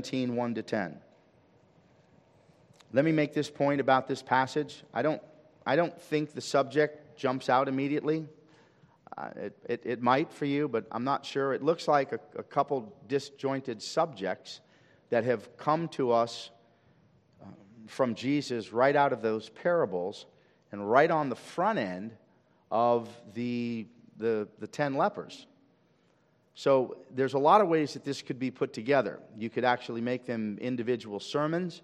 17, 1 to 10. Let me make this point about this passage. I don't, I don't think the subject jumps out immediately. Uh, it, it, it, might for you, but I'm not sure. It looks like a, a couple disjointed subjects that have come to us um, from Jesus right out of those parables and right on the front end of the, the, the ten lepers. So there's a lot of ways that this could be put together. You could actually make them individual sermons.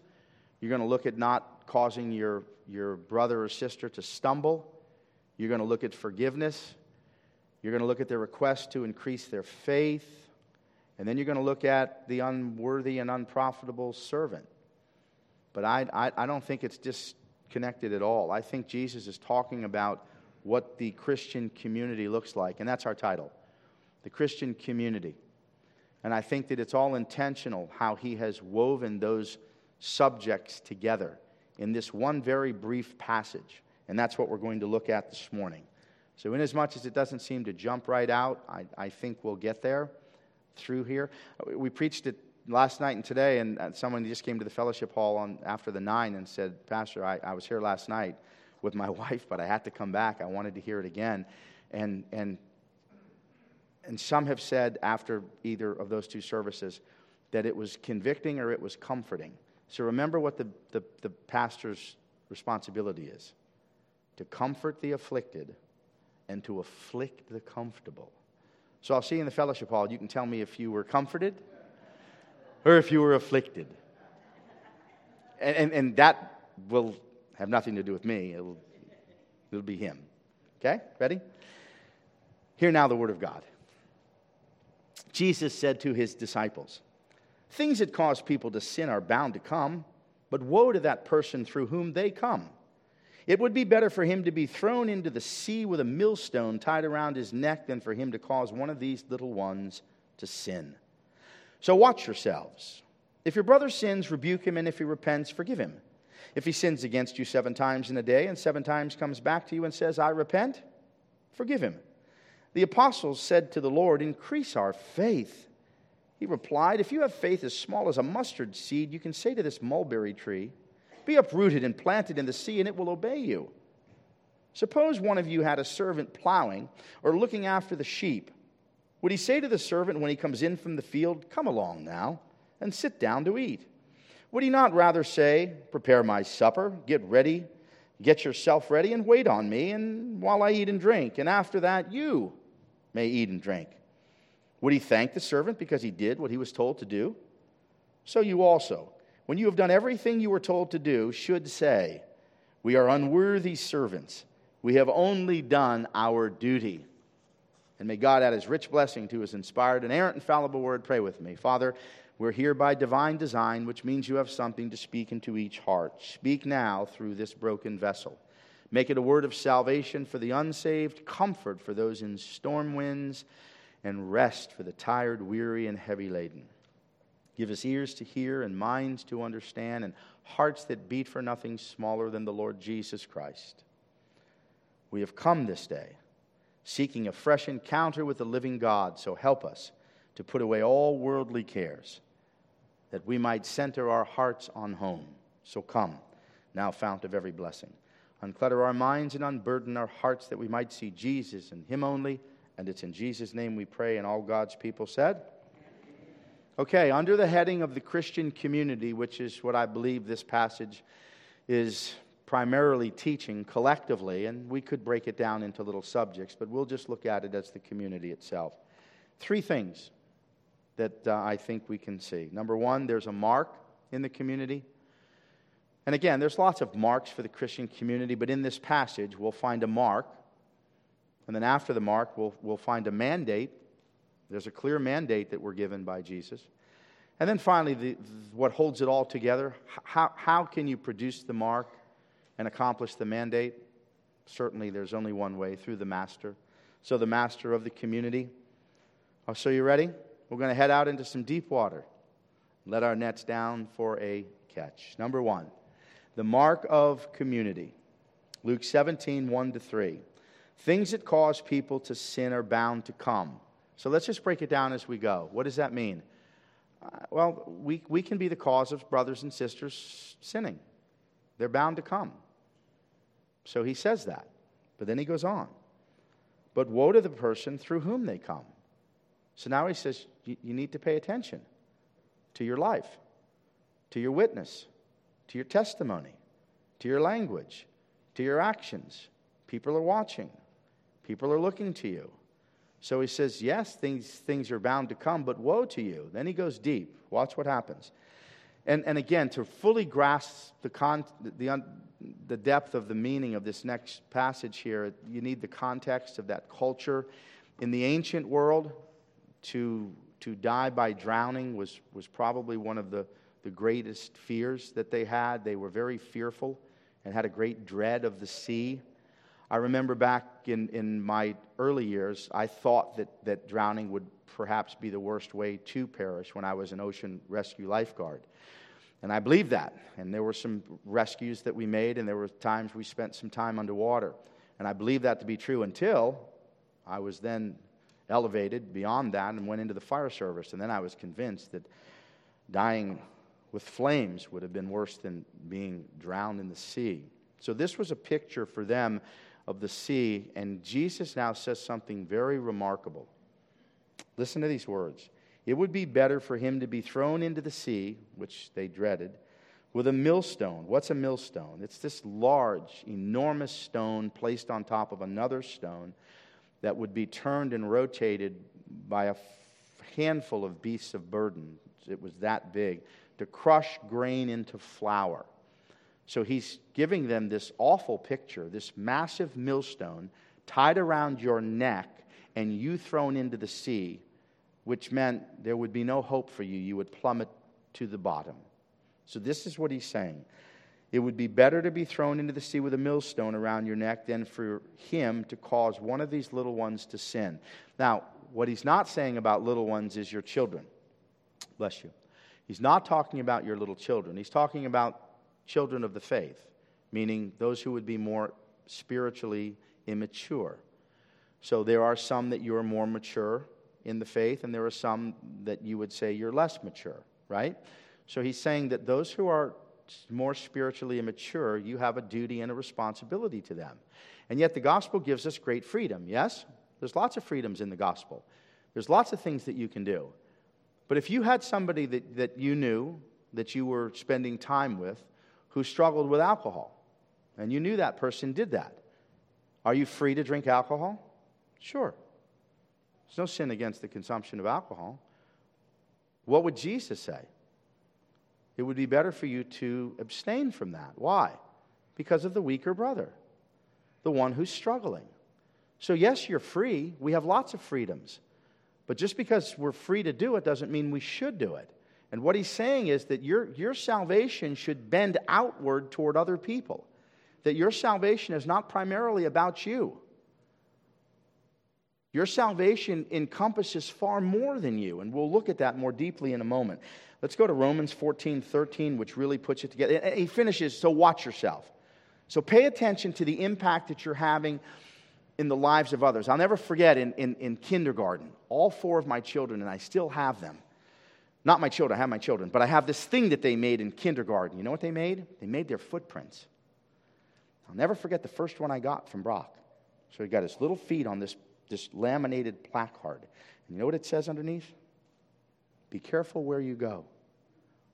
You're going to look at not causing your, your brother or sister to stumble. You're going to look at forgiveness. You're going to look at their request to increase their faith. And then you're going to look at the unworthy and unprofitable servant. But I, I, I don't think it's disconnected at all. I think Jesus is talking about what the Christian community looks like, and that's our title the Christian community. And I think that it's all intentional how he has woven those subjects together in this one very brief passage. And that's what we're going to look at this morning. So, much as it doesn't seem to jump right out, I, I think we'll get there through here. We preached it last night and today, and someone just came to the fellowship hall on, after the nine and said, Pastor, I, I was here last night with my wife, but I had to come back. I wanted to hear it again. And, and, and some have said after either of those two services that it was convicting or it was comforting. So remember what the, the, the pastor's responsibility is to comfort the afflicted and to afflict the comfortable. So I'll see you in the fellowship hall. You can tell me if you were comforted or if you were afflicted. And, and, and that will have nothing to do with me, it'll, it'll be him. Okay? Ready? Hear now the word of God. Jesus said to his disciples, Things that cause people to sin are bound to come, but woe to that person through whom they come. It would be better for him to be thrown into the sea with a millstone tied around his neck than for him to cause one of these little ones to sin. So watch yourselves. If your brother sins, rebuke him, and if he repents, forgive him. If he sins against you seven times in a day and seven times comes back to you and says, I repent, forgive him. The apostles said to the Lord, Increase our faith. He replied, If you have faith as small as a mustard seed, you can say to this mulberry tree, be uprooted and planted in the sea, and it will obey you. Suppose one of you had a servant plowing or looking after the sheep. Would he say to the servant when he comes in from the field, Come along now, and sit down to eat? Would he not rather say, Prepare my supper, get ready, get yourself ready, and wait on me, and while I eat and drink, and after that you may eat and drink? Would he thank the servant because he did what he was told to do? So you also when you have done everything you were told to do, should say, We are unworthy servants. We have only done our duty. And may God add his rich blessing to his inspired and errant infallible word. Pray with me. Father, we're here by divine design, which means you have something to speak into each heart. Speak now through this broken vessel. Make it a word of salvation for the unsaved, comfort for those in storm winds, and rest for the tired, weary, and heavy laden. Give us ears to hear and minds to understand and hearts that beat for nothing smaller than the Lord Jesus Christ. We have come this day seeking a fresh encounter with the living God, so help us to put away all worldly cares that we might center our hearts on home. So come, now, fount of every blessing. Unclutter our minds and unburden our hearts that we might see Jesus and Him only. And it's in Jesus' name we pray, and all God's people said, Okay, under the heading of the Christian community, which is what I believe this passage is primarily teaching collectively, and we could break it down into little subjects, but we'll just look at it as the community itself. Three things that uh, I think we can see. Number one, there's a mark in the community. And again, there's lots of marks for the Christian community, but in this passage, we'll find a mark. And then after the mark, we'll, we'll find a mandate there's a clear mandate that we're given by Jesus. And then finally, the, what holds it all together how, how can you produce the mark and accomplish the mandate? Certainly, there's only one way through the master. So, the master of the community. Oh, so, you ready? We're going to head out into some deep water. Let our nets down for a catch. Number one, the mark of community. Luke 17, 1 to 3. Things that cause people to sin are bound to come. So let's just break it down as we go. What does that mean? Uh, well, we, we can be the cause of brothers and sisters sinning. They're bound to come. So he says that. But then he goes on. But woe to the person through whom they come. So now he says, you, you need to pay attention to your life, to your witness, to your testimony, to your language, to your actions. People are watching, people are looking to you. So he says, Yes, things, things are bound to come, but woe to you. Then he goes deep. Watch what happens. And, and again, to fully grasp the, con, the, the depth of the meaning of this next passage here, you need the context of that culture. In the ancient world, to, to die by drowning was, was probably one of the, the greatest fears that they had. They were very fearful and had a great dread of the sea. I remember back in, in my early years, I thought that, that drowning would perhaps be the worst way to perish when I was an ocean rescue lifeguard. And I believed that. And there were some rescues that we made, and there were times we spent some time underwater. And I believed that to be true until I was then elevated beyond that and went into the fire service. And then I was convinced that dying with flames would have been worse than being drowned in the sea. So this was a picture for them of the sea, and Jesus now says something very remarkable. Listen to these words. It would be better for him to be thrown into the sea, which they dreaded, with a millstone. What's a millstone? It's this large, enormous stone placed on top of another stone that would be turned and rotated by a handful of beasts of burden. It was that big to crush grain into flour. So he's giving them this awful picture, this massive millstone tied around your neck and you thrown into the sea, which meant there would be no hope for you. You would plummet to the bottom. So this is what he's saying. It would be better to be thrown into the sea with a millstone around your neck than for him to cause one of these little ones to sin. Now, what he's not saying about little ones is your children. Bless you. He's not talking about your little children. He's talking about children of the faith, meaning those who would be more spiritually immature. So there are some that you are more mature in the faith, and there are some that you would say you're less mature, right? So he's saying that those who are more spiritually immature, you have a duty and a responsibility to them. And yet the gospel gives us great freedom, yes? There's lots of freedoms in the gospel. There's lots of things that you can do. But if you had somebody that, that you knew, that you were spending time with, who struggled with alcohol, and you knew that person did that. Are you free to drink alcohol? Sure. There's no sin against the consumption of alcohol. What would Jesus say? It would be better for you to abstain from that. Why? Because of the weaker brother, the one who's struggling. So, yes, you're free. We have lots of freedoms. But just because we're free to do it doesn't mean we should do it. And what he's saying is that your, your salvation should bend outward toward other people, that your salvation is not primarily about you. Your salvation encompasses far more than you, and we'll look at that more deeply in a moment. Let's go to Romans 14 13, which really puts it together. He finishes, so watch yourself. So pay attention to the impact that you're having in the lives of others. I'll never forget in, in, in kindergarten, all four of my children, and I still have them, not my children, I have my children, but I have this thing that they made in kindergarten. You know what they made? They made their footprints. I'll never forget the first one I got from Brock. So he got his little feet on this, this laminated placard. And you know what it says underneath? Be careful where you go.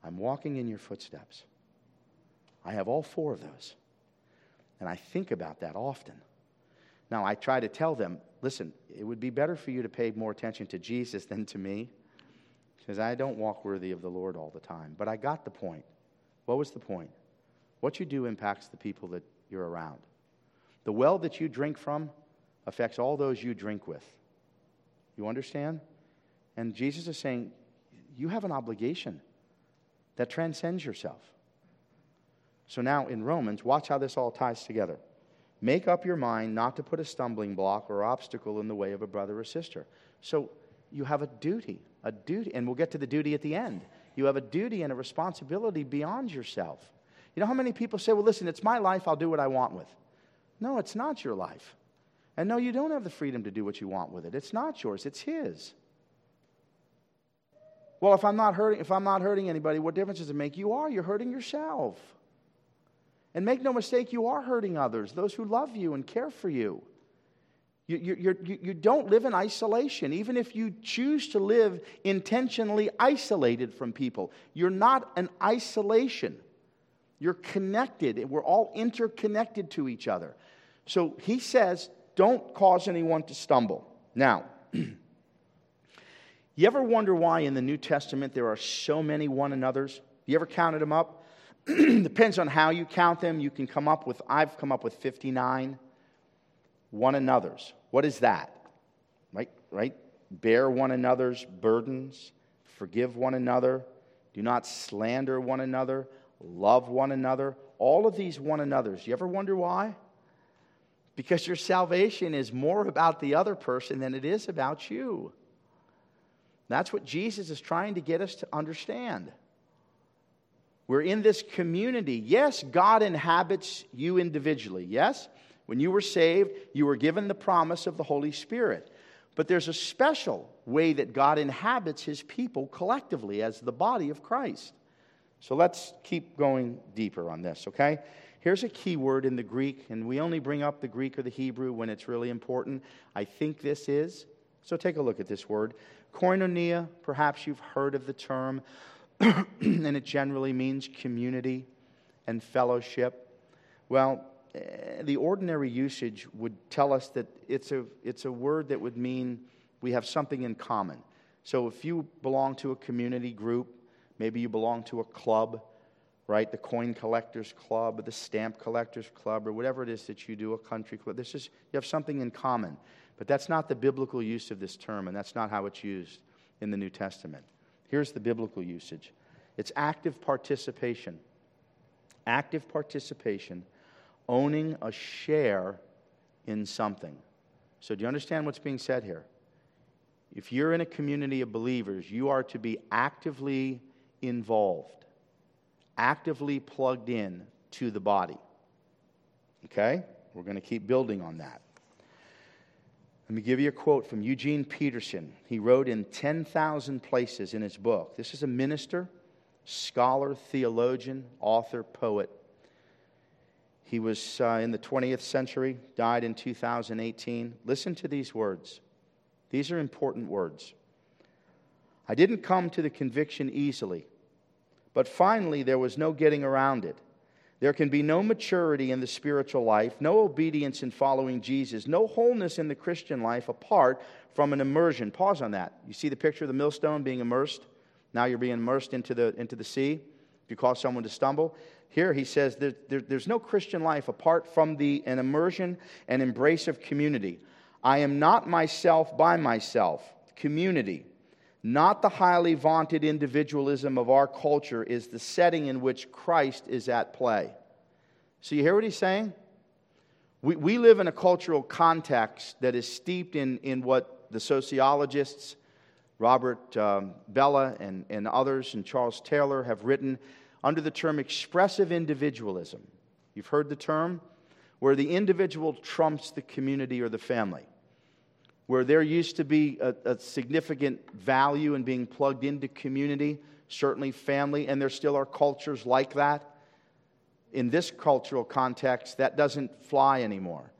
I'm walking in your footsteps. I have all four of those. And I think about that often. Now, I try to tell them listen, it would be better for you to pay more attention to Jesus than to me because I don't walk worthy of the Lord all the time. But I got the point. What was the point? What you do impacts the people that you're around. The well that you drink from affects all those you drink with. You understand? And Jesus is saying, you have an obligation that transcends yourself. So now in Romans, watch how this all ties together. Make up your mind not to put a stumbling block or obstacle in the way of a brother or sister. So you have a duty a duty, and we'll get to the duty at the end. You have a duty and a responsibility beyond yourself. You know how many people say, well, listen, it's my life, I'll do what I want with. No, it's not your life. And no, you don't have the freedom to do what you want with it. It's not yours, it's His. Well, if I'm not hurting, if I'm not hurting anybody, what difference does it make? You are. You're hurting yourself. And make no mistake, you are hurting others, those who love you and care for you. You, you, you, you don't live in isolation, even if you choose to live intentionally isolated from people. You're not an isolation. You're connected. We're all interconnected to each other. So he says, don't cause anyone to stumble. Now, you ever wonder why in the New Testament there are so many one another's? You ever counted them up? Depends on how you count them. You can come up with, I've come up with 59 one another's. What is that? Right? Right? Bear one another's burdens, forgive one another, do not slander one another, love one another. All of these one another's. You ever wonder why? Because your salvation is more about the other person than it is about you. That's what Jesus is trying to get us to understand. We're in this community. Yes, God inhabits you individually. Yes? When you were saved, you were given the promise of the Holy Spirit. But there's a special way that God inhabits his people collectively as the body of Christ. So let's keep going deeper on this, okay? Here's a key word in the Greek, and we only bring up the Greek or the Hebrew when it's really important. I think this is. So take a look at this word. Koinonia, perhaps you've heard of the term, and it generally means community and fellowship. Well, eh, the ordinary usage would tell us that it's a, it's a word that would mean we have something in common. So if you belong to a community group, maybe you belong to a club, right? The coin collectors club, or the stamp collectors club, or whatever it is that you do, a country club. This is, you have something in common. But that's not the biblical use of this term, and that's not how it's used in the New Testament. Here's the biblical usage it's active participation. Active participation, owning a share in something. So, do you understand what's being said here? If you're in a community of believers, you are to be actively involved actively plugged in to the body. Okay? We're going to keep building on that. Let me give you a quote from Eugene Peterson. He wrote in 10,000 places in his book. This is a minister, scholar, theologian, author, poet. He was uh, in the 20th century, died in 2018. Listen to these words. These are important words. I didn't come to the conviction easily. But finally, there was no getting around it. There can be no maturity in the spiritual life, no obedience in following Jesus, no wholeness in the Christian life apart from an immersion. Pause on that. You see the picture of the millstone being immersed? Now you're being immersed into the, into the sea. If you cause someone to stumble, here he says there, there, there's no Christian life apart from the, an immersion and embrace of community. I am not myself by myself. Community not the highly vaunted individualism of our culture, is the setting in which Christ is at play. So, you hear what he's saying? We, we live in a cultural context that is steeped in, in what the sociologists, Robert um, Bellah and, and others, and Charles Taylor have written under the term expressive individualism. You've heard the term? Where the individual trumps the community or the family where there used to be a, a, significant value in being plugged into community, certainly family, and there still are cultures like that. In this cultural context, that doesn't fly anymore.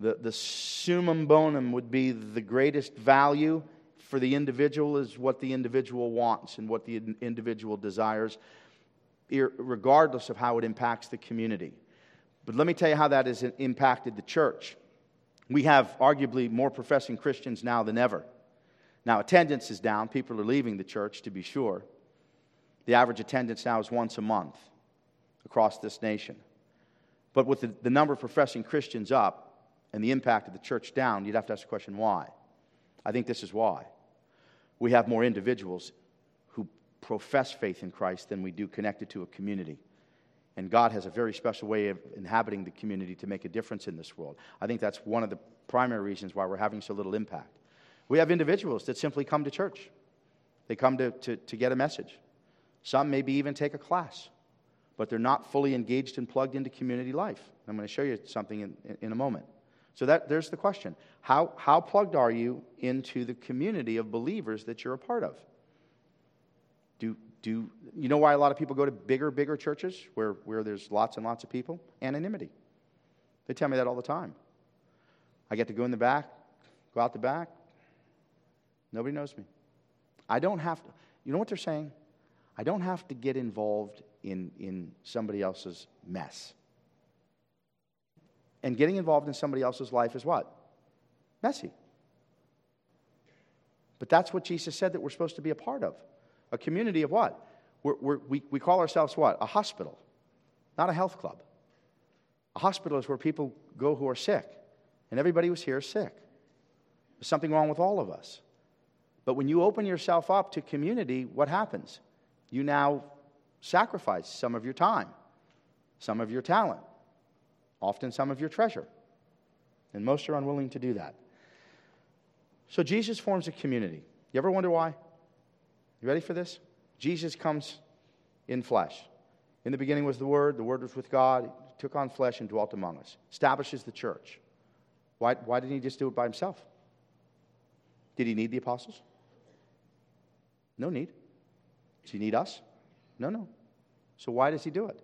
The, the summum bonum would be the greatest value for the individual is what the individual wants and what the individual desires, regardless of how it impacts the community. But let me tell you how that has impacted the church. We have arguably more professing Christians now than ever. Now, attendance is down. People are leaving the church, to be sure. The average attendance now is once a month across this nation. But with the, the number of professing Christians up and the impact of the church down, you'd have to ask the question why? I think this is why. We have more individuals who profess faith in Christ than we do connected to a community. And God has a very special way of inhabiting the community to make a difference in this world. I think that's one of the primary reasons why we're having so little impact. We have individuals that simply come to church, they come to, to, to get a message. Some maybe even take a class, but they're not fully engaged and plugged into community life. I'm going to show you something in, in, a moment. So that, there's the question how, how plugged are you into the community of believers that you're a part of? Do, do, you know why a lot of people go to bigger, bigger churches where, where there's lots and lots of people? Anonymity. They tell me that all the time. I get to go in the back, go out the back. Nobody knows me. I don't have to, you know what they're saying? I don't have to get involved in, in somebody else's mess. And getting involved in somebody else's life is what? Messy. But that's what Jesus said that we're supposed to be a part of. A community of what? We're, we're, we we call ourselves what? A hospital, not a health club. A hospital is where people go who are sick, and everybody who's here is sick. There's something wrong with all of us. But when you open yourself up to community, what happens? You now sacrifice some of your time, some of your talent, often some of your treasure. And most are unwilling to do that. So Jesus forms a community. You ever wonder why? You ready for this? Jesus comes in flesh. In the beginning was the Word, the Word was with God, he took on flesh and dwelt among us. Establishes the church. Why, why didn't he just do it by himself? Did he need the apostles? No need. Does he need us? No, no. So why does he do it?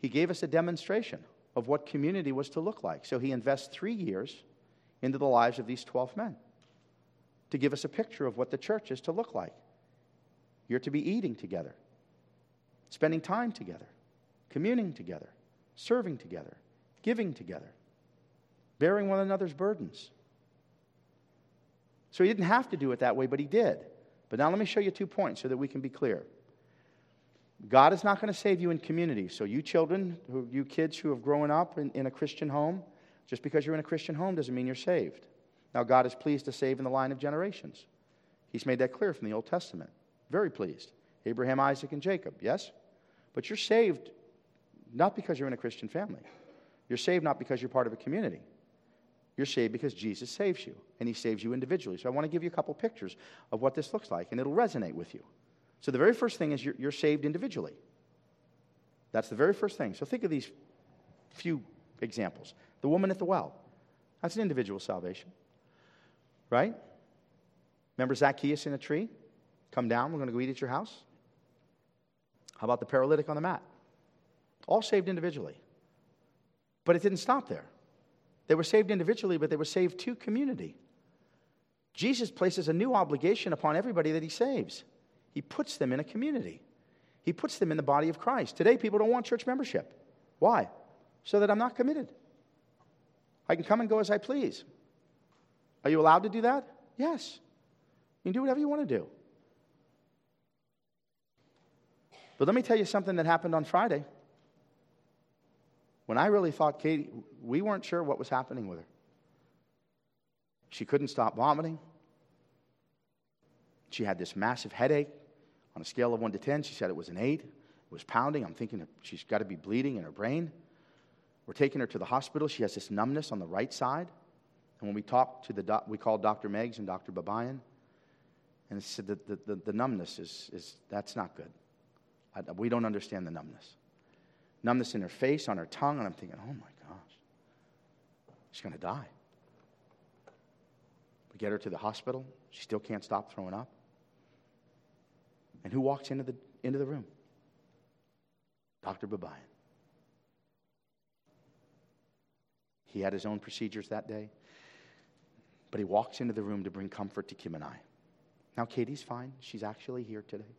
He gave us a demonstration of what community was to look like. So he invests three years into the lives of these 12 men to give us a picture of what the church is to look like. You're to be eating together, spending time together, communing together, serving together, giving together, bearing one another's burdens. So he didn't have to do it that way, but he did. But now let me show you two points so that we can be clear. God is not going to save you in community. So, you children, you kids who have grown up in, in a Christian home, just because you're in a Christian home doesn't mean you're saved. Now, God is pleased to save in the line of generations. He's made that clear from the Old Testament. Very pleased. Abraham, Isaac, and Jacob, yes? But you're saved not because you're in a Christian family. You're saved not because you're part of a community. You're saved because Jesus saves you, and He saves you individually. So I want to give you a couple pictures of what this looks like, and it'll resonate with you. So the very first thing is you're, you're saved individually. That's the very first thing. So think of these few examples. The woman at the well, that's an individual salvation right? Remember Zacchaeus in a tree? Come down, we're going to go eat at your house. How about the paralytic on the mat? All saved individually. But it didn't stop there. They were saved individually, but they were saved to community. Jesus places a new obligation upon everybody that he saves. He puts them in a community. He puts them in the body of Christ. Today, people don't want church membership. Why? So that I'm not committed. I can come and go as I please. Are you allowed to do that? Yes. You can do whatever you want to do. But let me tell you something that happened on Friday. When I really thought Katie, we weren't sure what was happening with her. She couldn't stop vomiting. She had this massive headache. On a scale of 1 to 10, she said it was an 8. It was pounding. I'm thinking she's got to be bleeding in her brain. We're taking her to the hospital. She has this numbness on the right side. And when we talked to the doc, we called Dr. Meggs and Dr. Babayan, and said that the, the, the, numbness is, is that's not good. I, we don't understand the numbness. Numbness in her face, on her tongue, and I'm thinking, oh my gosh, she's going to die. We get her to the hospital. She still can't stop throwing up. And who walks into the, into the room? Dr. Babayan. He had his own procedures that day. But he walks into the room to bring comfort to Kim and I. Now, Katie's fine. She's actually here today.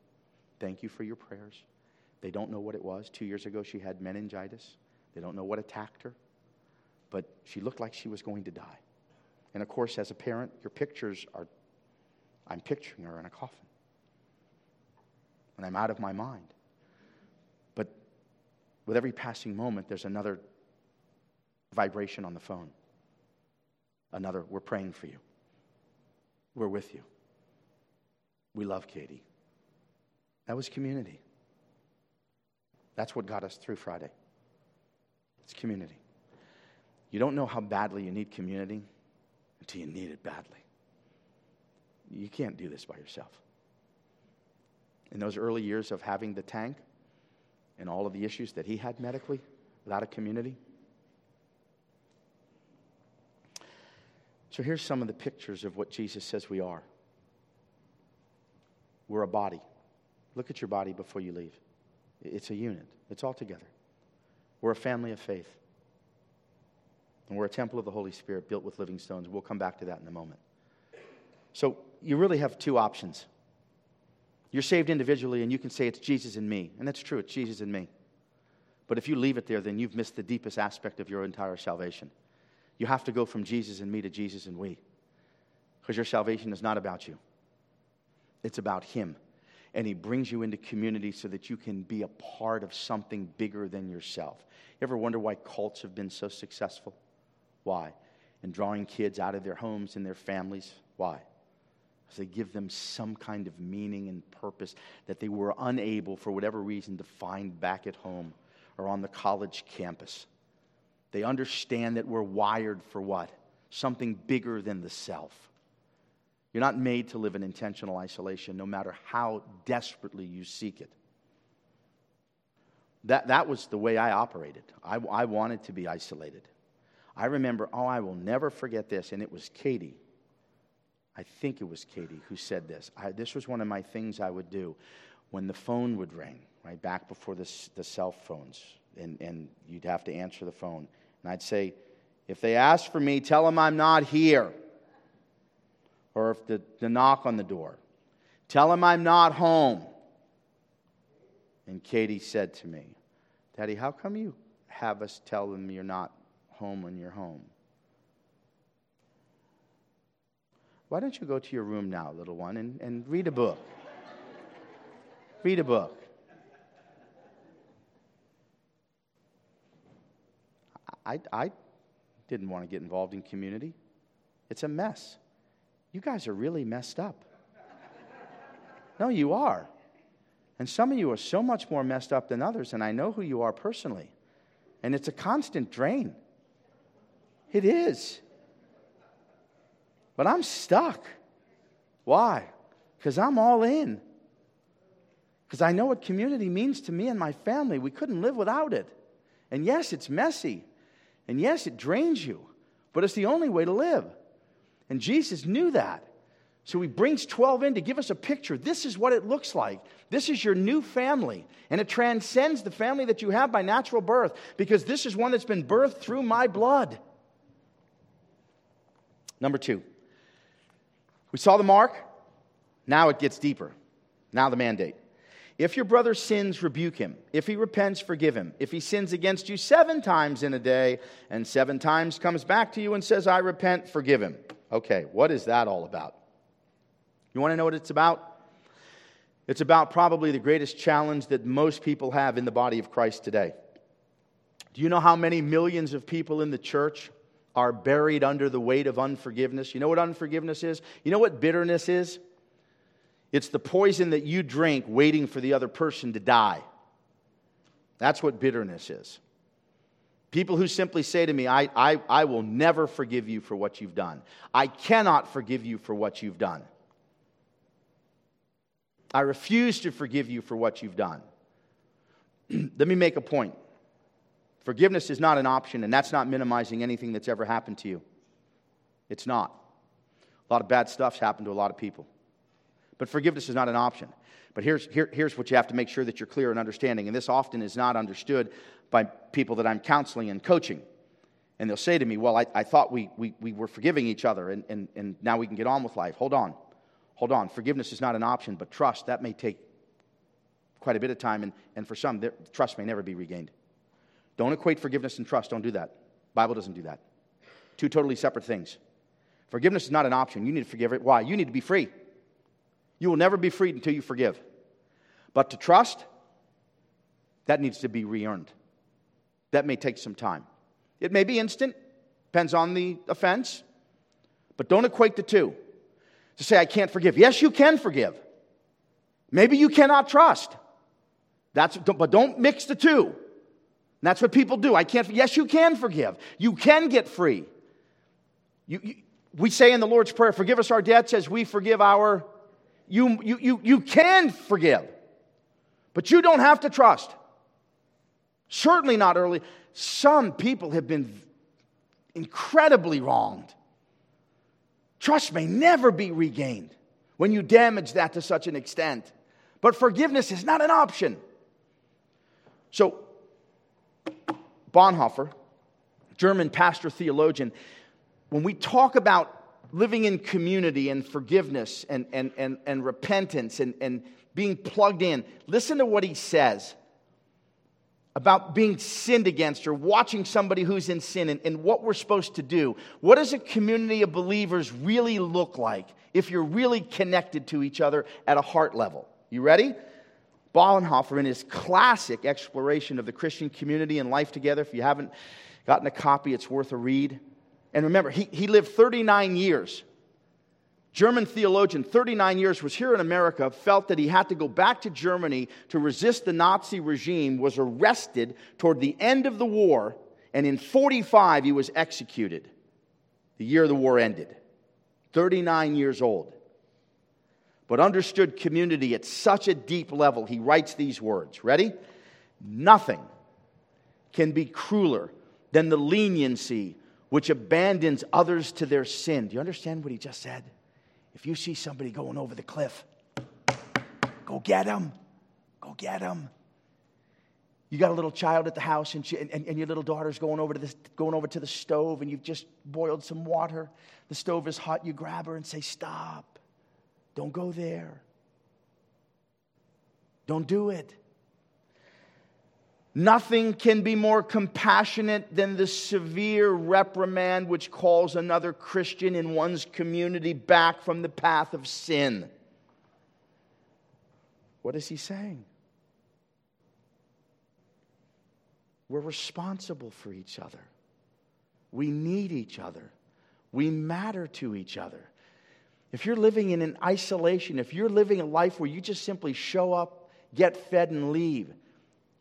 Thank you for your prayers. They don't know what it was. Two years ago, she had meningitis. They don't know what attacked her. But she looked like she was going to die. And of course, as a parent, your pictures are, I'm picturing her in a coffin. And I'm out of my mind. But with every passing moment, there's another vibration on the phone another, we're praying for you. We're with you. We love Katie. That was community. That's what got us through Friday. It's community. You don't know how badly you need community until you need it badly. You can't do this by yourself. In those early years of having the tank and all of the issues that he had medically without a community, So here's some of the pictures of what Jesus says we are we're a body. Look at your body before you leave. It's a unit, it's all together. We're a family of faith. And we're a temple of the Holy Spirit built with living stones. We'll come back to that in a moment. So you really have two options. You're saved individually, and you can say it's Jesus and me. And that's true, it's Jesus and me. But if you leave it there, then you've missed the deepest aspect of your entire salvation. You have to go from Jesus and me to Jesus and we. Because your salvation is not about you, it's about Him. And He brings you into community so that you can be a part of something bigger than yourself. You ever wonder why cults have been so successful? Why? In drawing kids out of their homes and their families. Why? Because they give them some kind of meaning and purpose that they were unable, for whatever reason, to find back at home or on the college campus. They understand that we're wired for what? Something bigger than the self. You're not made to live in intentional isolation, no matter how desperately you seek it. That, that was the way I operated. I, I wanted to be isolated. I remember, oh, I will never forget this, and it was Katie. I think it was Katie who said this. I, this was one of my things I would do when the phone would ring, right back before the, the cell phones, and, and you'd have to answer the phone. And I'd say, if they ask for me, tell them I'm not here. Or if the, the knock on the door, tell them I'm not home. And Katie said to me, Daddy, how come you have us tell them you're not home when you're home? Why don't you go to your room now, little one, and, and read a book? read a book. I, I didn't want to get involved in community. It's a mess. You guys are really messed up. No, you are. And some of you are so much more messed up than others, and I know who you are personally. And it's a constant drain. It is. But I'm stuck. Why? Because I'm all in. Because I know what community means to me and my family. We couldn't live without it. And yes, it's messy. And yes, it drains you, but it's the only way to live. And Jesus knew that. So he brings 12 in to give us a picture. This is what it looks like. This is your new family. And it transcends the family that you have by natural birth because this is one that's been birthed through my blood. Number two, we saw the mark. Now it gets deeper. Now the mandate. If your brother sins, rebuke him. If he repents, forgive him. If he sins against you seven times in a day and seven times comes back to you and says, I repent, forgive him. Okay, what is that all about? You want to know what it's about? It's about probably the greatest challenge that most people have in the body of Christ today. Do you know how many millions of people in the church are buried under the weight of unforgiveness? You know what unforgiveness is? You know what bitterness is? It's the poison that you drink waiting for the other person to die. That's what bitterness is. People who simply say to me, I, I, I will never forgive you for what you've done. I cannot forgive you for what you've done. I refuse to forgive you for what you've done. Let me make a point. Forgiveness is not an option, and that's not minimizing anything that's ever happened to you. It's not. A lot of bad stuff's happened to a lot of people. But forgiveness is not an option. But here's, here, here's what you have to make sure that you're clear in understanding. And this often is not understood by people that I'm counseling and coaching. And they'll say to me, Well, I, I thought we, we, we were forgiving each other and, and, and now we can get on with life. Hold on. Hold on. Forgiveness is not an option, but trust, that may take quite a bit of time. And, and for some, trust may never be regained. Don't equate forgiveness and trust. Don't do that. Bible doesn't do that. Two totally separate things. Forgiveness is not an option. You need to forgive it. Why? You need to be free. You will never be freed until you forgive. But to trust, that needs to be re earned. That may take some time. It may be instant, depends on the offense, but don't equate the two. To say, I can't forgive. Yes, you can forgive. Maybe you cannot trust. That's, but don't mix the two. And that's what people do. I can't. Yes, you can forgive. You can get free. You, you, we say in the Lord's Prayer, forgive us our debts as we forgive our you, you, you, you can forgive, but you don't have to trust. Certainly not early. Some people have been incredibly wronged. Trust may never be regained when you damage that to such an extent. But forgiveness is not an option. So, Bonhoeffer, German pastor theologian, when we talk about living in community and forgiveness and, and, and, and repentance and, and being plugged in, listen to what he says about being sinned against or watching somebody who's in sin and, and, what we're supposed to do. What does a community of believers really look like if you're really connected to each other at a heart level? You ready? Bonhoeffer, in his classic exploration of the Christian community and life together, if you haven't gotten a copy, it's worth a read. And remember, he, he lived 39 years German theologian, 39 years, was here in America, felt that he had to go back to Germany to resist the Nazi regime, was arrested toward the end of the war, and in 45 he was executed. The year the war ended. 39 years old. But understood community at such a deep level, he writes these words. Ready? Nothing can be crueler than the leniency which abandons others to their sin. Do you understand what he just said? If you see somebody going over the cliff, go get them. Go get them. You got a little child at the house, and, she, and, and, your little daughter's going over, to this, going over to the stove, and you've just boiled some water. The stove is hot. You grab her and say, Stop. Don't go there. Don't do it. Nothing can be more compassionate than the severe reprimand which calls another Christian in one's community back from the path of sin. What is he saying? We're responsible for each other. We need each other. We matter to each other. If you're living in an isolation, if you're living a life where you just simply show up, get fed, and leave,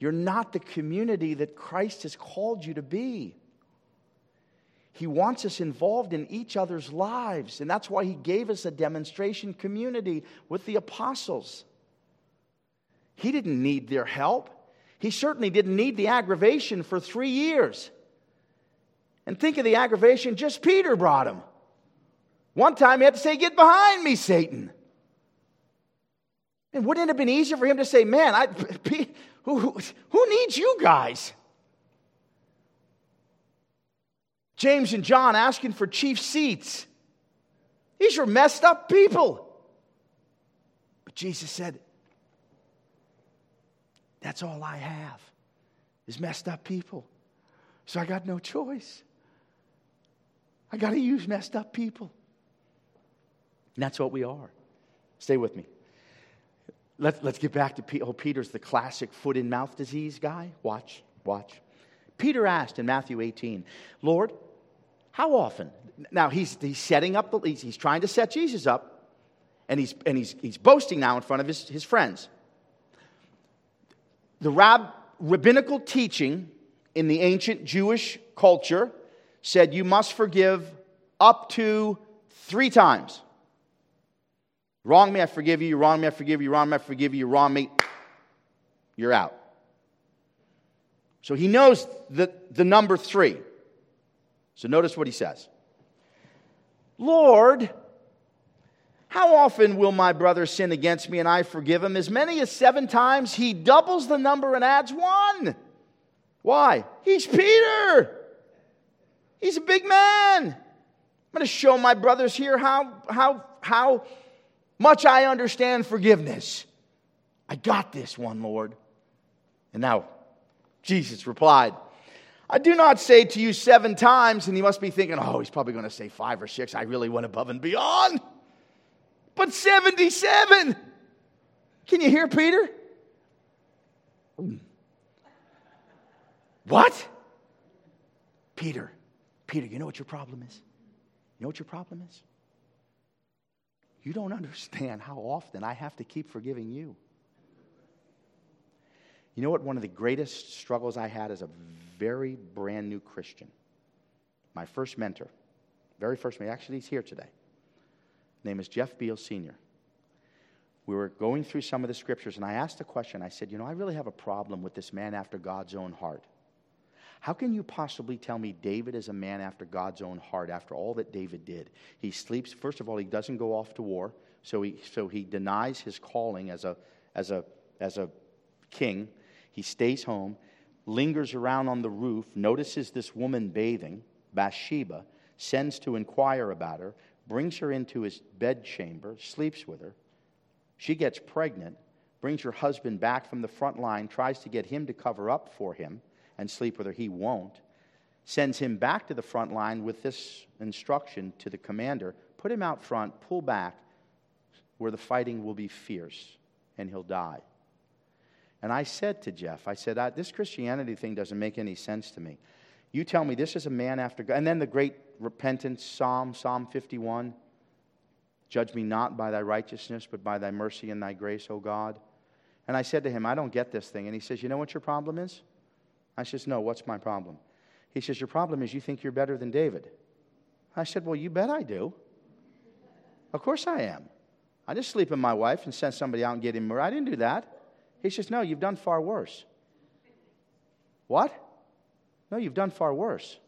you're not the community that Christ has called you to be. He wants us involved in each other's lives, and that's why He gave us a demonstration community with the apostles. He didn't need their help. He certainly didn't need the aggravation for three years. And think of the aggravation just Peter brought him. One time he had to say, Get behind me, Satan. And wouldn't it have been easier for him to say, Man, I, who, who, who needs you guys? James and John asking for chief seats. These are messed up people. But Jesus said, That's all I have is messed up people. So I got no choice. I got to use messed up people. And that's what we are. Stay with me. Let's, let's get back to. Oh, Peter's the classic foot and mouth disease guy. Watch, watch. Peter asked in Matthew 18, Lord, how often? Now he's, he's setting up, the, he's, he's trying to set Jesus up, and he's, and he's, he's boasting now in front of his, his friends. The rab, rabbinical teaching in the ancient Jewish culture said you must forgive up to three times. Wrong me, I forgive you. You wrong me, I forgive you. You wrong me, I forgive you. You wrong me, you're out. So he knows the, the number three. So notice what he says Lord, how often will my brother sin against me and I forgive him? As many as seven times, he doubles the number and adds one. Why? He's Peter. He's a big man. I'm going to show my brothers here how, how, how much I understand forgiveness. I got this one, Lord. And now, Jesus replied, I do not say to you seven times, and he must be thinking, oh, he's probably going to say five or six. I really went above and beyond. But 77. Can you hear Peter? Hmm. What? Peter, Peter, you know what your problem is? You know what your problem is? You don't understand how often I have to keep forgiving you. You know what? One of the greatest struggles I had as a very brand new Christian, my first mentor, very first mentor, actually, he's here today. His name is Jeff Beal Sr. We were going through some of the scriptures, and I asked a question. I said, You know, I really have a problem with this man after God's own heart. How can you possibly tell me David is a man after God's own heart after all that David did? He sleeps, first of all, he doesn't go off to war, so he, so he denies his calling as a, as a, as a king. He stays home, lingers around on the roof, notices this woman bathing, Bathsheba, sends to inquire about her, brings her into his bedchamber, sleeps with her. She gets pregnant, brings her husband back from the front line, tries to get him to cover up for him and sleep with her. He won't. Sends him back to the front line with this instruction to the commander put him out front, pull back, where the fighting will be fierce and he'll die. And I said to Jeff, I said, This Christianity thing doesn't make any sense to me. You tell me this is a man after God. And then the great repentance psalm, Psalm 51 Judge me not by thy righteousness, but by thy mercy and thy grace, O God. And I said to him, I don't get this thing. And he says, You know what your problem is? I says, No, what's my problem? He says, Your problem is you think you're better than David. I said, Well, you bet I do. Of course I am. I just sleep with my wife and send somebody out and get him. I didn't do that. He says, No, you've done far worse. What? No, you've done far worse.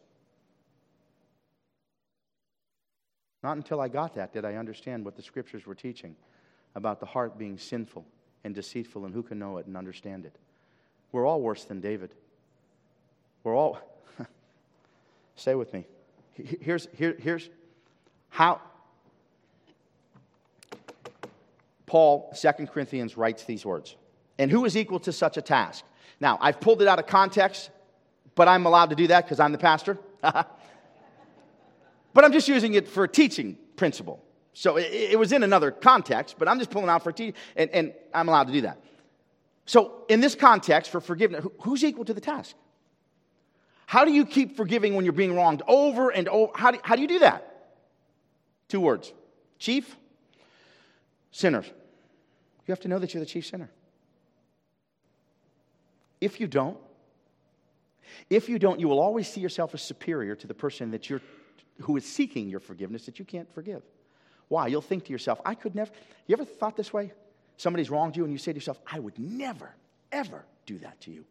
Not until I got that did I understand what the scriptures were teaching about the heart being sinful and deceitful and who can know it and understand it. We're all worse than David. We're all, stay with me. Here's, here, here's how Paul, 2 Corinthians, writes these words. And who is equal to such a task? Now, I've pulled it out of context, but I'm allowed to do that because I'm the pastor. but I'm just using it for a teaching principle. So it, it, was in another context, but I'm just pulling out for teaching, and, and I'm allowed to do that. So, in this context, for forgiveness, who's equal to the task? How do you keep forgiving when you're being wronged over and over? How do, how do you do that? Two words chief, sinners. You have to know that you're the chief sinner. If you don't, if you don't, you will always see yourself as superior to the person that you're, who is seeking your forgiveness that you can't forgive. Why? You'll think to yourself, I could never. You ever thought this way? Somebody's wronged you and you say to yourself, I would never, ever do that to you.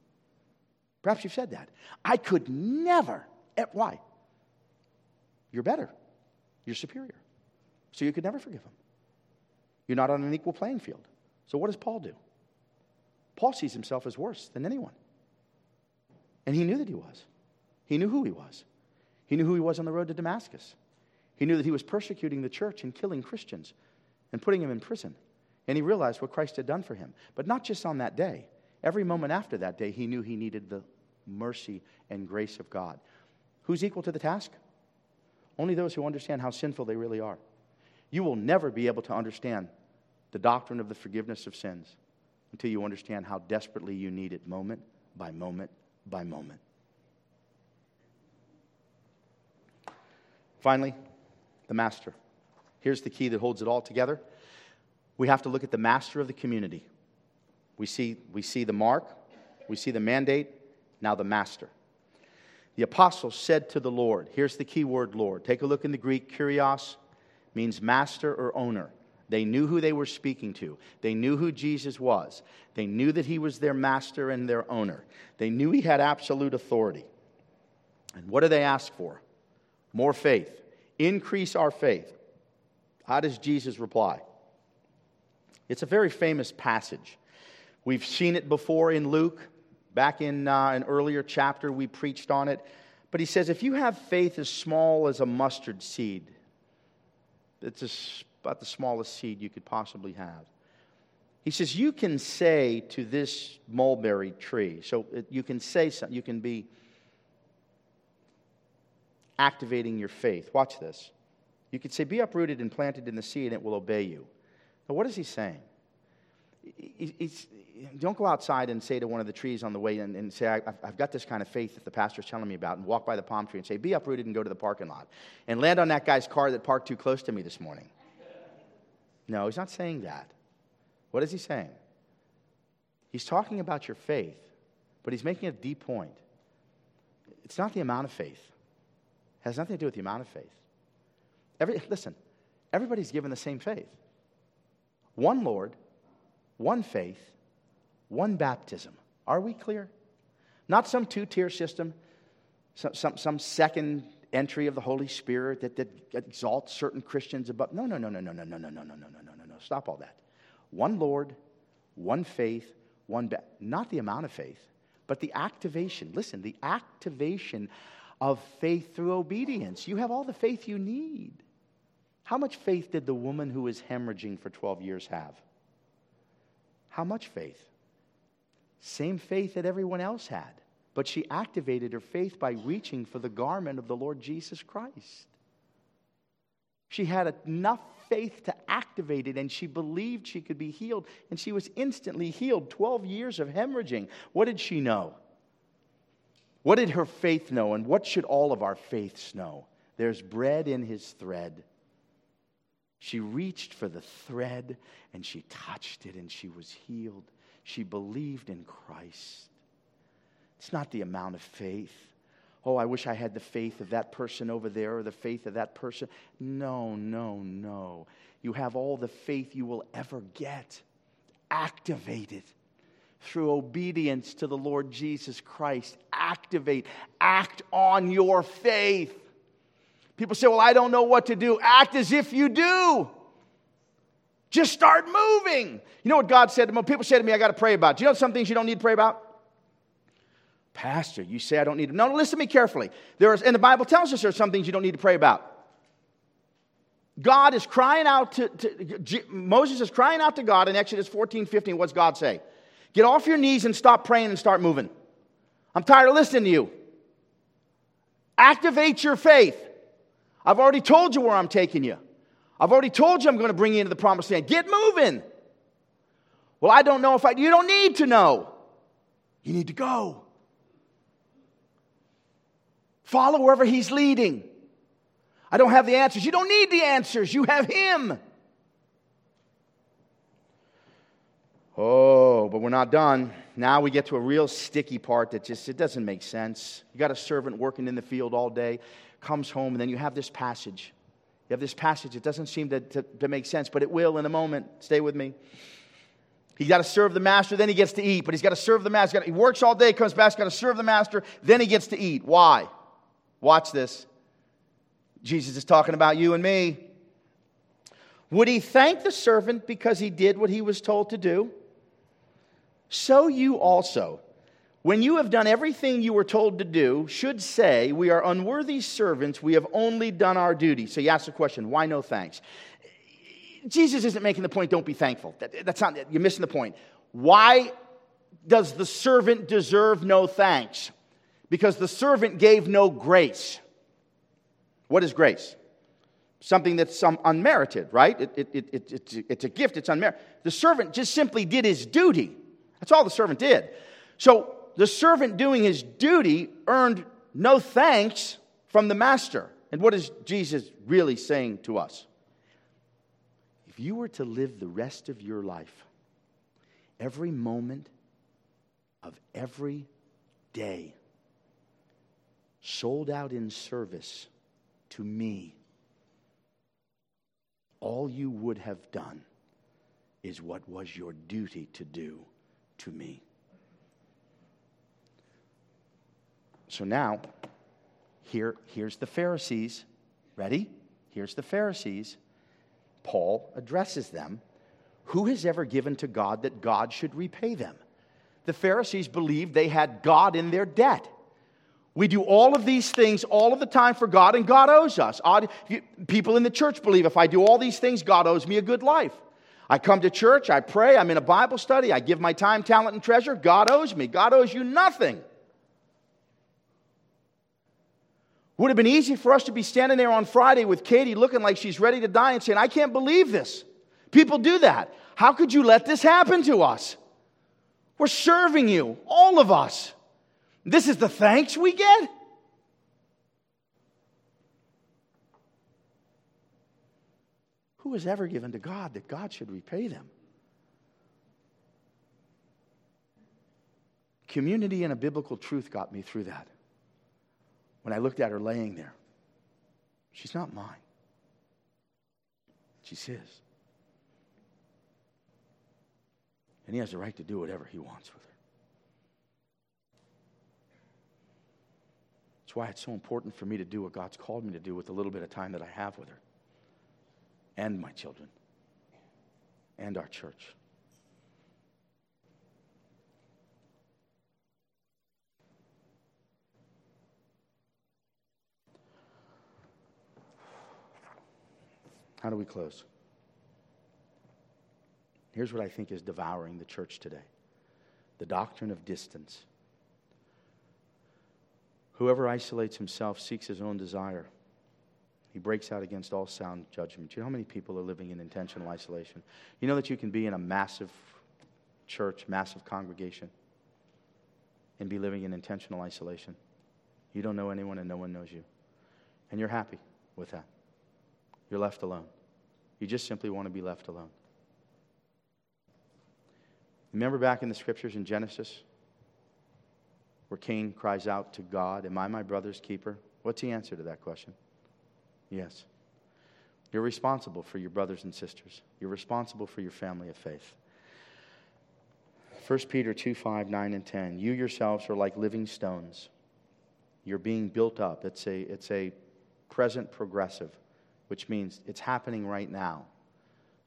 Perhaps you've said that. I could never. Why? You're better. You're superior. So you could never forgive him. You're not on an equal playing field. So what does Paul do? Paul sees himself as worse than anyone. And he knew that he was. He knew who he was. He knew who he was on the road to Damascus. He knew that he was persecuting the church and killing Christians and putting them in prison. And he realized what Christ had done for him. But not just on that day. Every moment after that day, he knew he needed the mercy and grace of God. Who's equal to the task? Only those who understand how sinful they really are. You will never be able to understand the doctrine of the forgiveness of sins until you understand how desperately you need it moment by moment by moment. Finally, the master. Here's the key that holds it all together. We have to look at the master of the community. We see, we see the mark, we see the mandate, now the master. The apostle said to the Lord, here's the key word Lord. Take a look in the Greek, kurios means master or owner. They knew who they were speaking to. They knew who Jesus was. They knew that he was their master and their owner. They knew he had absolute authority. And what do they ask for? More faith. Increase our faith. How does Jesus reply? It's a very famous passage. We've seen it before in Luke. Back in uh, an earlier chapter, we preached on it. But he says, if you have faith as small as a mustard seed, it's about the smallest seed you could possibly have. He says, You can say to this mulberry tree, so you can say something, you can be activating your faith. Watch this. You could say, Be uprooted and planted in the sea, and it will obey you. Now, what is he saying? Don't go outside and say to one of the trees on the way and, and say, I've, I've, got this kind of faith that the pastor's telling me about, and walk by the palm tree and say, Be uprooted and go to the parking lot, and land on that guy's car that parked too close to me this morning. No, he's not saying that. What is he saying? He's talking about your faith, but he's making a deep point. It's not the amount of faith. It has nothing to do with the amount of faith. Every, listen, everybody's given the same faith. One Lord, one faith, one baptism. Are we clear? Not some two tier system, some, some, some second entry of the Holy Spirit that, that exalts certain Christians above. No, no, no, no, no, no, no, no, no, no, no, no, no, no. Stop all that. One Lord, one faith, one, ba- not the amount of faith, but the activation. Listen, the activation of faith through obedience. You have all the faith you need. How much faith did the woman who was hemorrhaging for 12 years have? How much faith? Same faith that everyone else had. But she activated her faith by reaching for the garment of the Lord Jesus Christ. She had enough faith to activate it, and she believed she could be healed, and she was instantly healed. 12 years of hemorrhaging. What did she know? What did her faith know, and what should all of our faiths know? There's bread in his thread. She reached for the thread and she touched it and she was healed. She believed in Christ. It's not the amount of faith. Oh, I wish I had the faith of that person over there or the faith of that person. No, no, no. You have all the faith you will ever get. activated through obedience to the Lord Jesus Christ. Activate, act on your faith. People say, Well, I don't know what to do. Act as if you do. Just start moving. You know what God said to me? People say to me, I got to pray about. Do you know some things you don't need to pray about? Pastor, you say I don't need to. No, listen to me carefully. There is, and the Bible tells us there's some things you don't need to pray about. God is crying out to, to, Moses is crying out to God in Exodus 14, 15. What's God say? Get off your knees and stop praying and start moving. I'm tired of listening to you. Activate your faith. I've already told you where I'm taking you. I've already told you I'm going to bring you into the promised land. Get moving. Well, I don't know if I, you don't need to know. You need to go. Follow wherever He's leading. I don't have the answers. You don't need the answers, you have Him. Oh, but we're not done. Now we get to a real sticky part that just it doesn't make sense. You got a servant working in the field all day, comes home, and then you have this passage. You have this passage. It doesn't seem to, to, to make sense, but it will in a moment. Stay with me. He's got to serve the master, then he gets to eat. But he's got to serve the master. He works all day, comes back, got to serve the master, then he gets to eat. Why? Watch this. Jesus is talking about you and me. Would he thank the servant because he did what he was told to do? So you also, when you have done everything you were told to do, should say, We are unworthy servants, we have only done our duty. So you ask the question, why no thanks? Jesus isn't making the point, don't be thankful. That, that's not, you're missing the point. Why does the servant deserve no thanks? because the servant gave no grace. What is grace? Something that's um, unmerited, right? It, it, it, it, it's, it's a gift, it's unmerited. The servant just simply did his duty. That's all the servant did. So the servant doing his duty earned no thanks from the master. And what is Jesus really saying to us? If you were to live the rest of your life, every moment of every day, sold out in service to me, all you would have done is what was your duty to do to me. So now, here, here's the Pharisees. Ready? Here's the Pharisees. Paul addresses them. Who has ever given to God that God should repay them? The Pharisees believed they had God in their debt. We do all of these things all of the time for God, and God owes us. People in the church believe if I do all these things, God owes me a good life. I come to church, I pray, I'm in a Bible study, I give my time, talent, and treasure. God owes me. God owes you nothing. Would have been easy for us to be standing there on Friday with Katie looking like she's ready to die and saying, I can't believe this. People do that. How could you let this happen to us? We're serving you, all of us. This is the thanks we get? Who has ever given to God that God should repay them? Community and a biblical truth got me through that. When I looked at her laying there, she's not mine. She's his. And he has the right to do whatever he wants with her. That's why it's so important for me to do what God's called me to do with the little bit of time that I have with her and my children and our church. How do we close? Here's what I think is devouring the church today the doctrine of distance. Whoever isolates himself seeks his own desire. He breaks out against all sound judgment. You know how many people are living in intentional isolation? You know that you can be in a massive church, massive congregation, and be living in intentional isolation. You don't know anyone, and no one knows you. And you're happy with that. You're left alone. You just simply want to be left alone. Remember back in the scriptures in Genesis where Cain cries out to God, Am I my brother's keeper? What's the answer to that question? Yes. You're responsible for your brothers and sisters, you're responsible for your family of faith. 1 Peter 2 5, 9, and 10. You yourselves are like living stones. You're being built up. It's a, it's a present progressive, which means it's happening right now.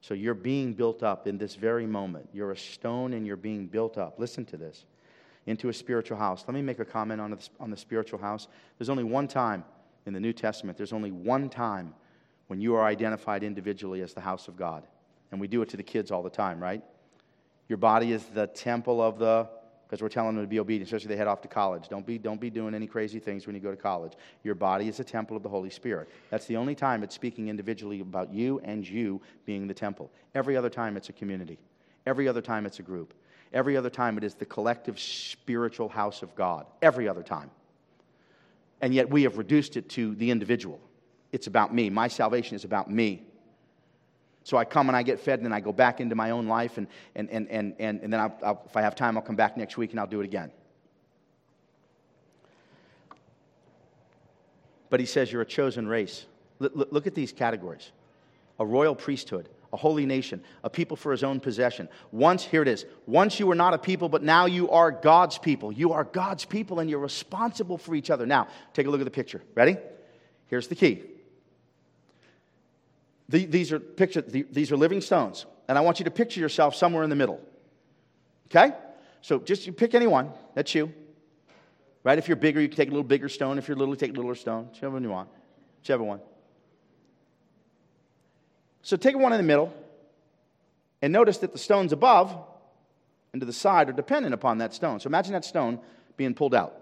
So you're being built up in this very moment. You're a stone and you're being built up. Listen to this into a spiritual house. Let me make a comment on the, on the spiritual house. There's only one time in the New Testament, there's only one time when you are identified individually as the house of God. And we do it to the kids all the time, right? Your body is the temple of the, because we're telling them to be obedient, especially they head off to college. Don't be, don't be doing any crazy things when you go to college. Your body is a temple of the Holy Spirit. That's the only time it's speaking individually about you and you being the temple. Every other time it's a community. Every other time it's a group. Every other time it is the collective spiritual house of God. Every other time. And yet we have reduced it to the individual. It's about me. My salvation is about me. So I come and I get fed, and then I go back into my own life, and, and, and, and, and, and then I'll, I'll, if I have time, I'll come back next week and I'll do it again. But he says you're a chosen race. L- look at these categories a royal priesthood, a holy nation, a people for his own possession. Once, here it is, once you were not a people, but now you are God's people. You are God's people and you're responsible for each other. Now, take a look at the picture. Ready? Here's the key these are picture, these are living stones, and I want you to picture yourself somewhere in the middle. Okay? So just you pick anyone. That's you. Right? If you're bigger, you can take a little bigger stone. If you're little, take a littler stone. Whichever one you want. Whichever one. So take one in the middle, and notice that the stones above and to the side are dependent upon that stone. So imagine that stone being pulled out.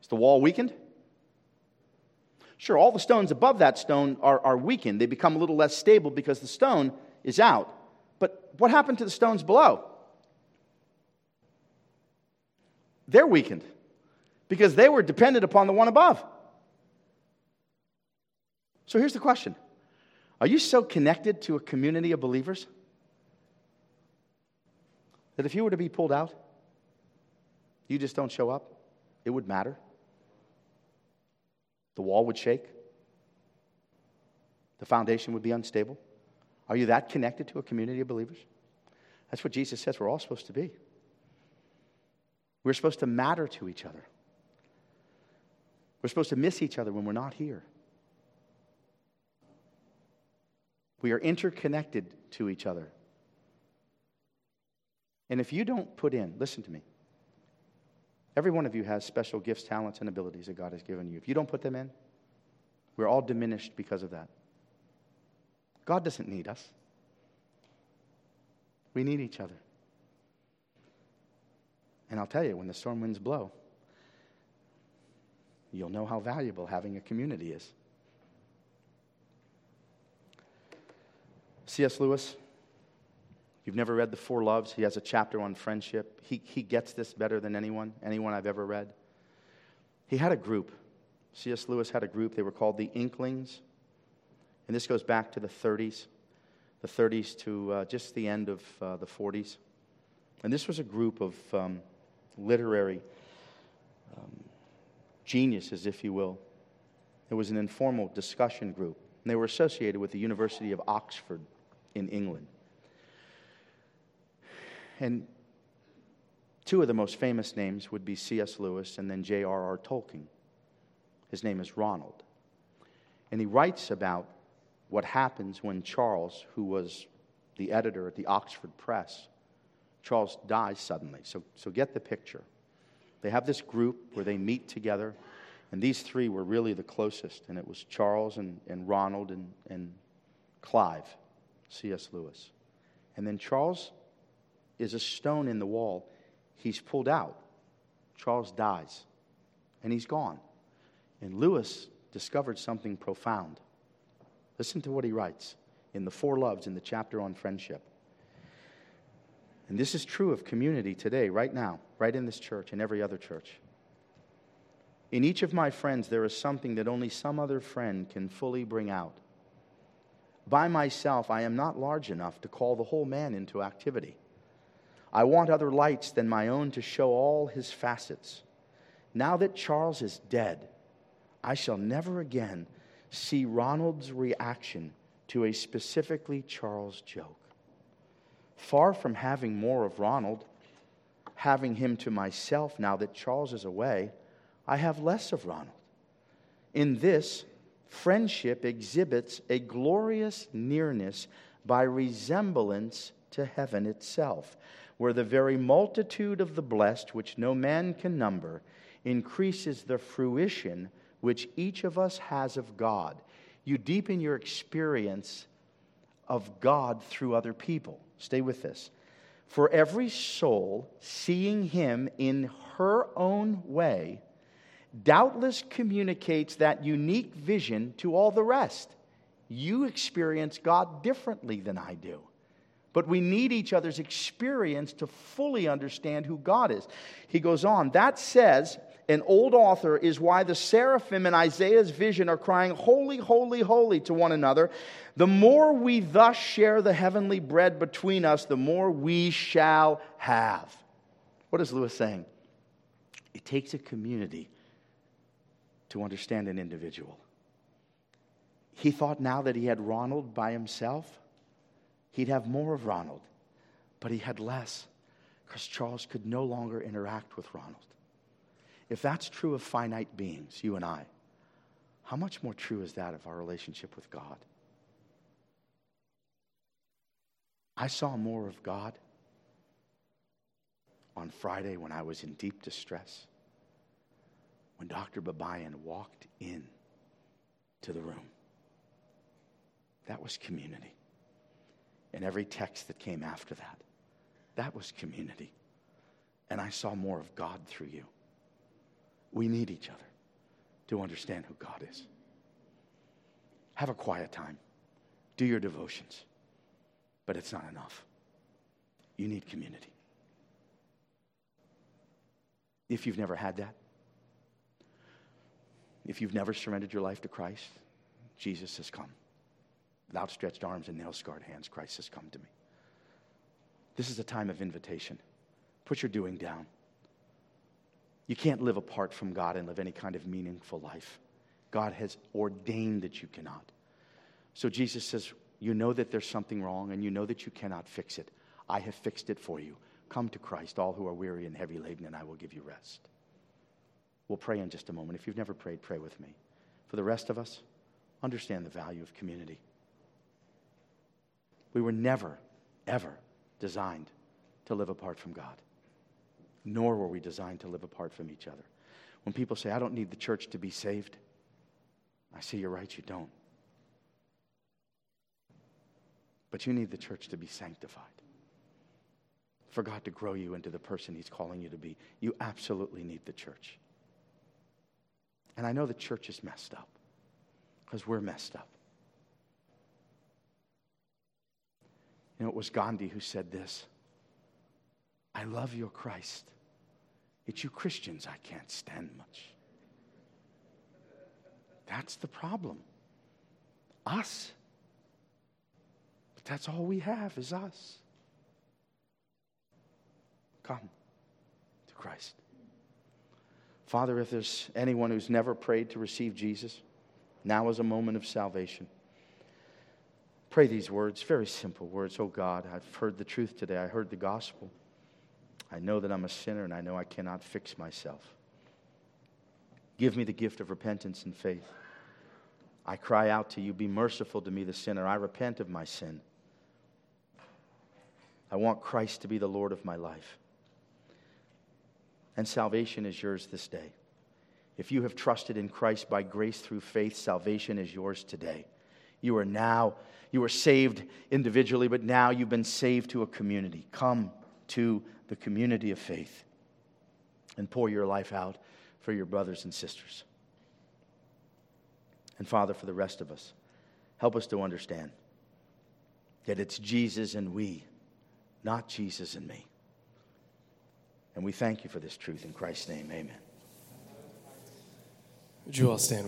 Is the wall weakened? Sure, all the stones above that stone are, are weakened. They become a little less stable because the stone is out. But what happened to the stones below? They're weakened because they were dependent upon the one above. So here's the question Are you so connected to a community of believers that if you were to be pulled out, you just don't show up? It would matter. The wall would shake. The foundation would be unstable. Are you that connected to a community of believers? That's what Jesus says we're all supposed to be. We're supposed to matter to each other. We're supposed to miss each other when we're not here. We are interconnected to each other. And if you don't put in, listen to me, Every one of you has special gifts, talents, and abilities that God has given you. If you don't put them in, we're all diminished because of that. God doesn't need us, we need each other. And I'll tell you, when the storm winds blow, you'll know how valuable having a community is. C.S. Lewis you've never read The Four Loves, he has a chapter on friendship. He, he gets this better than anyone, anyone I've ever read. He had a group. C.S. Lewis had a group. They were called the Inklings. And this goes back to the 30s, the 30s to uh, just the end of uh, the 40s. And this was a group of um, literary um, geniuses, if you will. It was an informal discussion group. And they were associated with the University of Oxford in England. And two of the most famous names would be C.S. Lewis and then J.R.R. Tolkien. His name is Ronald. And he writes about what happens when Charles, who was the editor at the Oxford Press, Charles dies suddenly. So, so get the picture. They have this group where they meet together, and these three were really the closest, and it was Charles and, and Ronald and, and Clive, C.S. Lewis. And then Charles is a stone in the wall. He's pulled out. Charles dies, and he's gone. And Lewis discovered something profound. Listen to what he writes in the Four Loves in the chapter on friendship. And this is true of community today, right now, right in this church and every other church. In each of my friends, there is something that only some other friend can fully bring out. By myself, I am not large enough to call the whole man into activity. I want other lights than my own to show all his facets. Now that Charles is dead, I shall never again see Ronald's reaction to a specifically Charles joke. Far from having more of Ronald, having him to myself now that Charles is away, I have less of Ronald. In this, friendship exhibits a glorious nearness by resemblance to heaven itself, where the very multitude of the blessed, which no man can number, increases the fruition which each of us has of God. You deepen your experience of God through other people. Stay with this. For every soul seeing Him in her own way doubtless communicates that unique vision to all the rest. You experience God differently than I do. But we need each other's experience to fully understand who God is. He goes on, that says, an old author, is why the seraphim in Isaiah's vision are crying, Holy, holy, holy to one another. The more we thus share the heavenly bread between us, the more we shall have. What is Lewis saying? It takes a community to understand an individual. He thought now that he had Ronald by himself, he'd have more of Ronald, but he had less because Charles could no longer interact with Ronald. If that's true of finite beings, you and I, how much more true is that of our relationship with God? I saw more of God on Friday when I was in deep distress when Dr. Babayan walked in to the room. That was community. And every text that came after that, that was community. And I saw more of God through you. We need each other to understand who God is. Have a quiet time, do your devotions, but it's not enough. You need community. If you've never had that, if you've never surrendered your life to Christ, Jesus has come. With outstretched arms and nail scarred hands, Christ has come to me. This is a time of invitation. Put your doing down. You can't live apart from God and live any kind of meaningful life. God has ordained that you cannot. So Jesus says, You know that there's something wrong and you know that you cannot fix it. I have fixed it for you. Come to Christ, all who are weary and heavy laden, and I will give you rest. We'll pray in just a moment. If you've never prayed, pray with me. For the rest of us, understand the value of community. We were never, ever designed to live apart from God, nor were we designed to live apart from each other. When people say, I don't need the church to be saved, I say, You're right, you don't. But you need the church to be sanctified. For God to grow you into the person He's calling you to be. You absolutely need the church. And I know the church is messed up because we're messed up. You know, it was Gandhi who said this I love your Christ. It's you Christians I can't stand much. That's the problem. Us. But that's all we have is us. Come to Christ. Father, if there's anyone who's never prayed to receive Jesus, now is a moment of salvation. Pray these words, very simple words. Oh God, I've heard the truth today. I heard the gospel. I know that I'm a sinner and I know I cannot fix myself. Give me the gift of repentance and faith. I cry out to you, be merciful to me, the sinner. I repent of my sin. I want Christ to be the Lord of my life and salvation is yours this day. If you have trusted in Christ by grace through faith, salvation is yours today. You are now, you were saved individually, but now you've been saved to a community. Come to the community of faith and pour your life out for your brothers and sisters. And Father, for the rest of us, help us to understand that it's Jesus and we, not Jesus and me. And we thank you for this truth in Christ's name. Amen. Would you all stand?